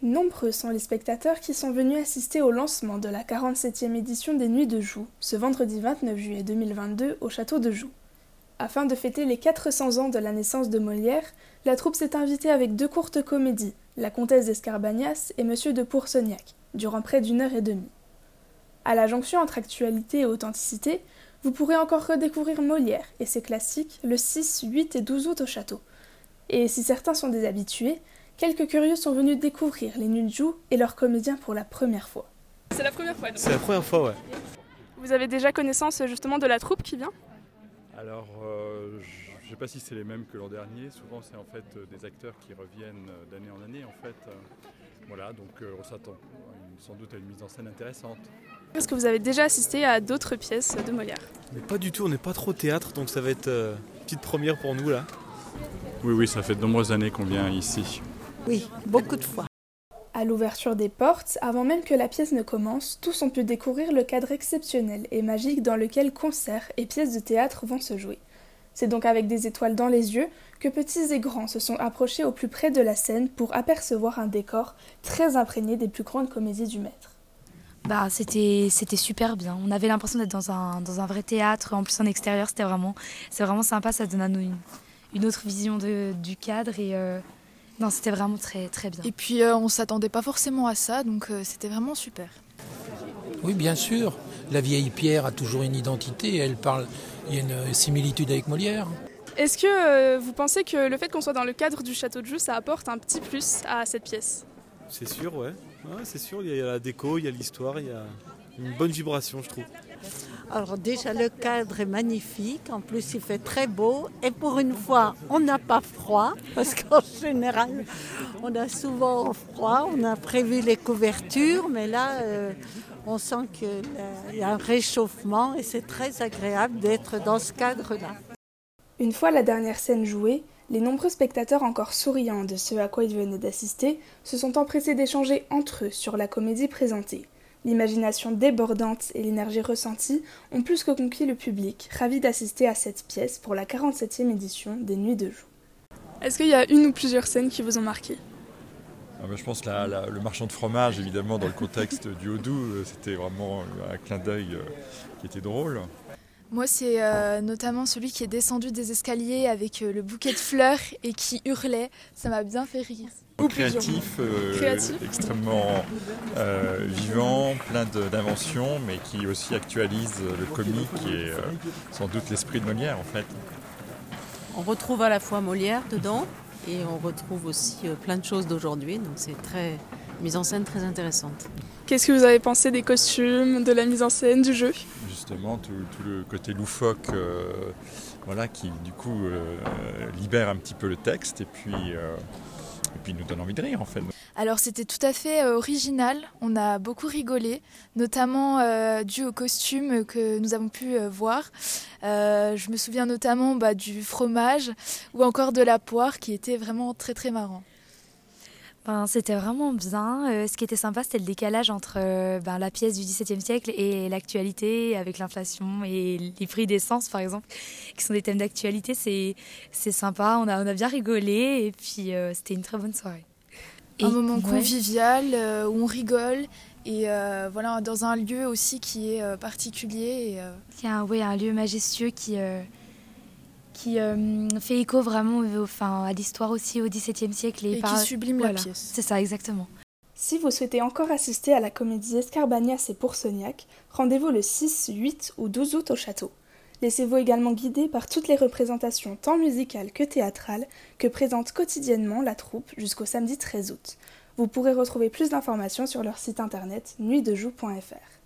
Nombreux sont les spectateurs qui sont venus assister au lancement de la 47e édition des Nuits de Joux, ce vendredi 29 juillet 2022 au château de Joux. Afin de fêter les 400 ans de la naissance de Molière, la troupe s'est invitée avec deux courtes comédies, La Comtesse d'Escarbagnas et Monsieur de Poursognac, durant près d'une heure et demie. À la jonction entre actualité et authenticité, vous pourrez encore redécouvrir Molière et ses classiques le 6, 8 et 12 août au château. Et si certains sont des habitués, quelques curieux sont venus découvrir les Joux et leurs comédiens pour la première fois. C'est la première fois. C'est la première fois, ouais. Vous avez déjà connaissance justement de la troupe qui vient? Alors, euh, je ne sais pas si c'est les mêmes que l'an dernier. Souvent, c'est en fait euh, des acteurs qui reviennent euh, d'année en année. En fait, voilà, donc on s'attend sans doute à une mise en scène intéressante. Est-ce que vous avez déjà assisté à d'autres pièces de Molière? Mais pas du tout, on n'est pas trop théâtre, donc ça va être une petite première pour nous là. Oui, oui, ça fait de nombreuses années qu'on vient ici. Oui, beaucoup de fois. À l'ouverture des portes, avant même que la pièce ne commence, tous ont pu découvrir le cadre exceptionnel et magique dans lequel concerts et pièces de théâtre vont se jouer. C'est donc avec des étoiles dans les yeux que petits et grands se sont approchés au plus près de la scène pour apercevoir un décor très imprégné des plus grandes comédies du maître. Bah, c'était c'était super bien. On avait l'impression d'être dans un, dans un vrai théâtre. En plus en extérieur, c'était vraiment c'est vraiment sympa. Ça donne à nous une, autre vision de, du cadre et euh, non, c'était vraiment très très bien. Et puis euh, on s'attendait pas forcément à ça, donc euh, c'était vraiment super. Oui, bien sûr. La vieille pierre a toujours une identité. Elle parle. Il y a une similitude avec Molière. Est-ce que vous pensez que le fait qu'on soit dans le cadre du château de Joux, ça apporte un petit plus à cette pièce? C'est sûr, ouais c'est sûr, il y a la déco, il y a l'histoire, il y a une bonne vibration, je trouve. Alors déjà le cadre est magnifique, en plus il fait très beau et pour une fois on n'a pas froid parce qu'en général on a souvent froid, on a prévu les couvertures mais là euh, on sent qu'il y a un réchauffement et c'est très agréable d'être dans ce cadre-là. Une fois la dernière scène jouée, les nombreux spectateurs encore souriants de ce à quoi ils venaient d'assister se sont empressés d'échanger entre eux sur la comédie présentée. L'imagination débordante et l'énergie ressentie ont plus que conquis le public, ravi d'assister à cette pièce pour la 47e édition des Nuits de Joux. Est-ce qu'il y a une ou plusieurs scènes qui vous ont marqué? Ah bah, je pense que le marchand de fromage, évidemment, dans le contexte du Haut-Doubs, euh, c'était vraiment un clin d'œil euh, qui était drôle. Moi, c'est euh, notamment celui qui est descendu des escaliers avec euh, le bouquet de fleurs et qui hurlait. Ça m'a bien fait rire. Créatif, euh, Créatif, extrêmement vivant, plein d'inventions, mais qui aussi actualise le comique et sans doute l'esprit de Molière en fait. On retrouve à la fois Molière dedans et on retrouve aussi plein de choses d'aujourd'hui, donc c'est très mise en scène très intéressante. Qu'est-ce que vous avez pensé des costumes, de la mise en scène, du jeu? Tout, le côté loufoque euh, voilà, qui du coup euh, libère un petit peu le texte et puis, euh, et puis nous donne envie de rire en fait. Alors c'était tout à fait original, on a beaucoup rigolé, notamment dû aux costumes que nous avons pu voir. je me souviens notamment bah, du fromage ou encore de la poire qui était vraiment très très marrant c'était vraiment bien. Euh, ce qui était sympa, c'était le décalage entre euh, ben, la pièce du XVIIe siècle et l'actualité, avec l'inflation et les prix d'essence, par exemple, qui sont des thèmes d'actualité. C'est, c'est sympa, on a, on a bien rigolé et puis euh, c'était une très bonne soirée. un moment convivial où on rigole et voilà dans un lieu aussi qui est particulier. Il y a un, un lieu majestueux qui qui euh, fait écho vraiment enfin, à l'histoire aussi au XVIIe siècle. Et, qui sublime la pièce. C'est ça, exactement. Si vous souhaitez encore assister à la comédie Escarbagnas et Poursognac, rendez-vous le 6, 8 ou 12 août au château. Laissez-vous également guider par toutes les représentations tant musicales que théâtrales que présente quotidiennement la troupe jusqu'au samedi 13 août. Vous pourrez retrouver plus d'informations sur leur site internet nuitdejoue.fr.